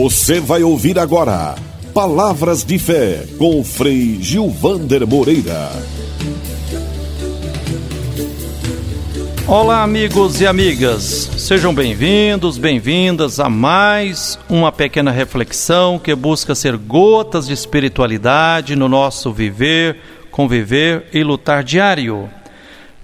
Você vai ouvir agora Palavras de Fé com Frei Gilvander Moreira. Olá, amigos e amigas, sejam bem-vindos, bem-vindas a mais uma pequena reflexão que busca ser gotas de espiritualidade no nosso viver, conviver e lutar diário.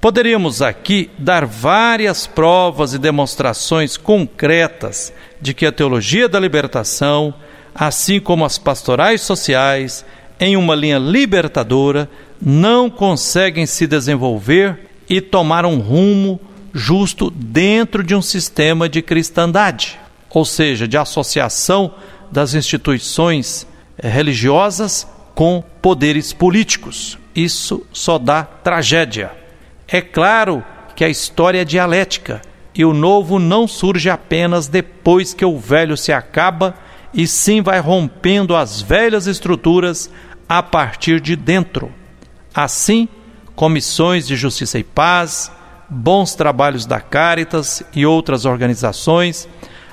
Poderíamos aqui dar várias provas e demonstrações concretas de que a teologia da libertação, assim como as pastorais sociais, em uma linha libertadora, não conseguem se desenvolver e tomar um rumo justo dentro de um sistema de cristandade, ou seja, de associação das instituições eh, religiosas com poderes políticos. Isso só dá tragédia. É claro que a história é dialética e o novo não surge apenas depois que o velho se acaba, e sim vai rompendo as velhas estruturas a partir de dentro. Assim, comissões de justiça e paz, bons trabalhos da Caritas e outras organizações,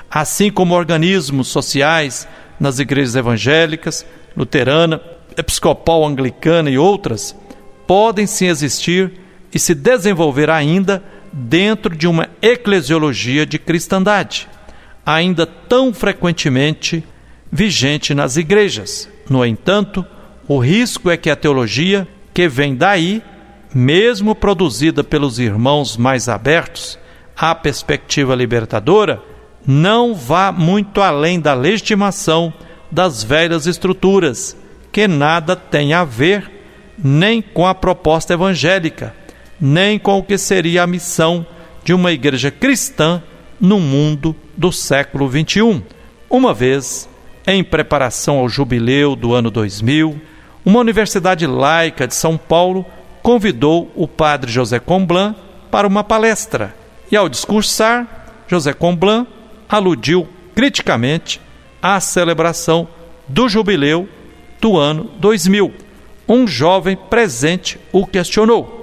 assim como organismos sociais nas igrejas evangélicas, luterana, episcopal anglicana e outras, podem sim existir e se desenvolver ainda dentro de uma eclesiologia de cristandade, ainda tão frequentemente vigente nas igrejas. No entanto, o risco é que a teologia que vem daí, mesmo produzida pelos irmãos mais abertos à perspectiva libertadora, não vá muito além da legitimação das velhas estruturas, que nada tem a ver nem com a proposta evangélica, nem com o que seria a missão de uma igreja cristã no mundo do século XXI. Uma vez, em preparação ao jubileu do ano 2000, uma universidade laica de São Paulo convidou o padre José Comblan para uma palestra. E ao discursar, José Comblan aludiu criticamente à celebração do jubileu do ano 2000. Um jovem presente o questionou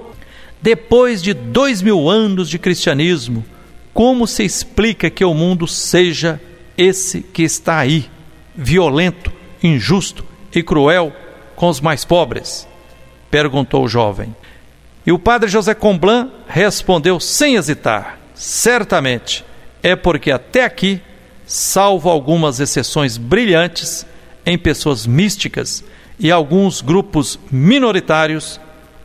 depois de dois mil anos de cristianismo, como se explica que o mundo seja esse que está aí, violento, injusto e cruel com os mais pobres? perguntou o jovem. E o padre José Comblan respondeu sem hesitar: certamente é porque até aqui, salvo algumas exceções brilhantes em pessoas místicas e alguns grupos minoritários,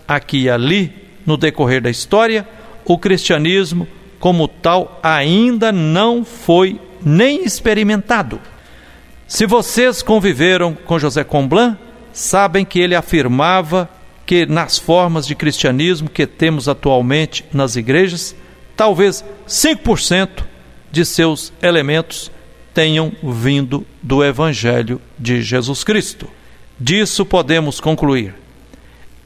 aqui e ali no decorrer da história, o cristianismo, como tal, ainda não foi nem experimentado. Se vocês conviveram com José Comblan, sabem que ele afirmava que nas formas de cristianismo que temos atualmente nas igrejas, talvez 5% de seus elementos tenham vindo do Evangelho de Jesus Cristo. Disso podemos concluir: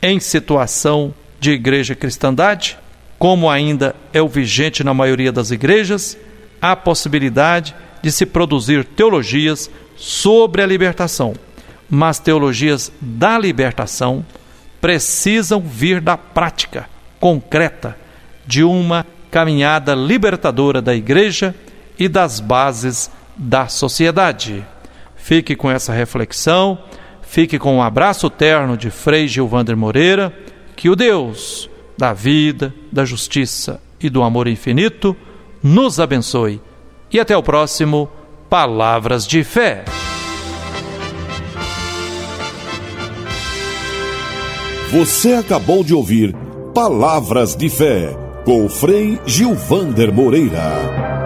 em situação de igreja cristandade, como ainda é o vigente na maioria das igrejas, há possibilidade de se produzir teologias sobre a libertação, mas teologias da libertação precisam vir da prática concreta de uma caminhada libertadora da igreja e das bases da sociedade. Fique com essa reflexão, fique com um abraço terno de Frei Gilvander Moreira que o Deus da vida, da justiça e do amor infinito nos abençoe. E até o próximo Palavras de Fé. Você acabou de ouvir Palavras de Fé com Frei Gilvander Moreira.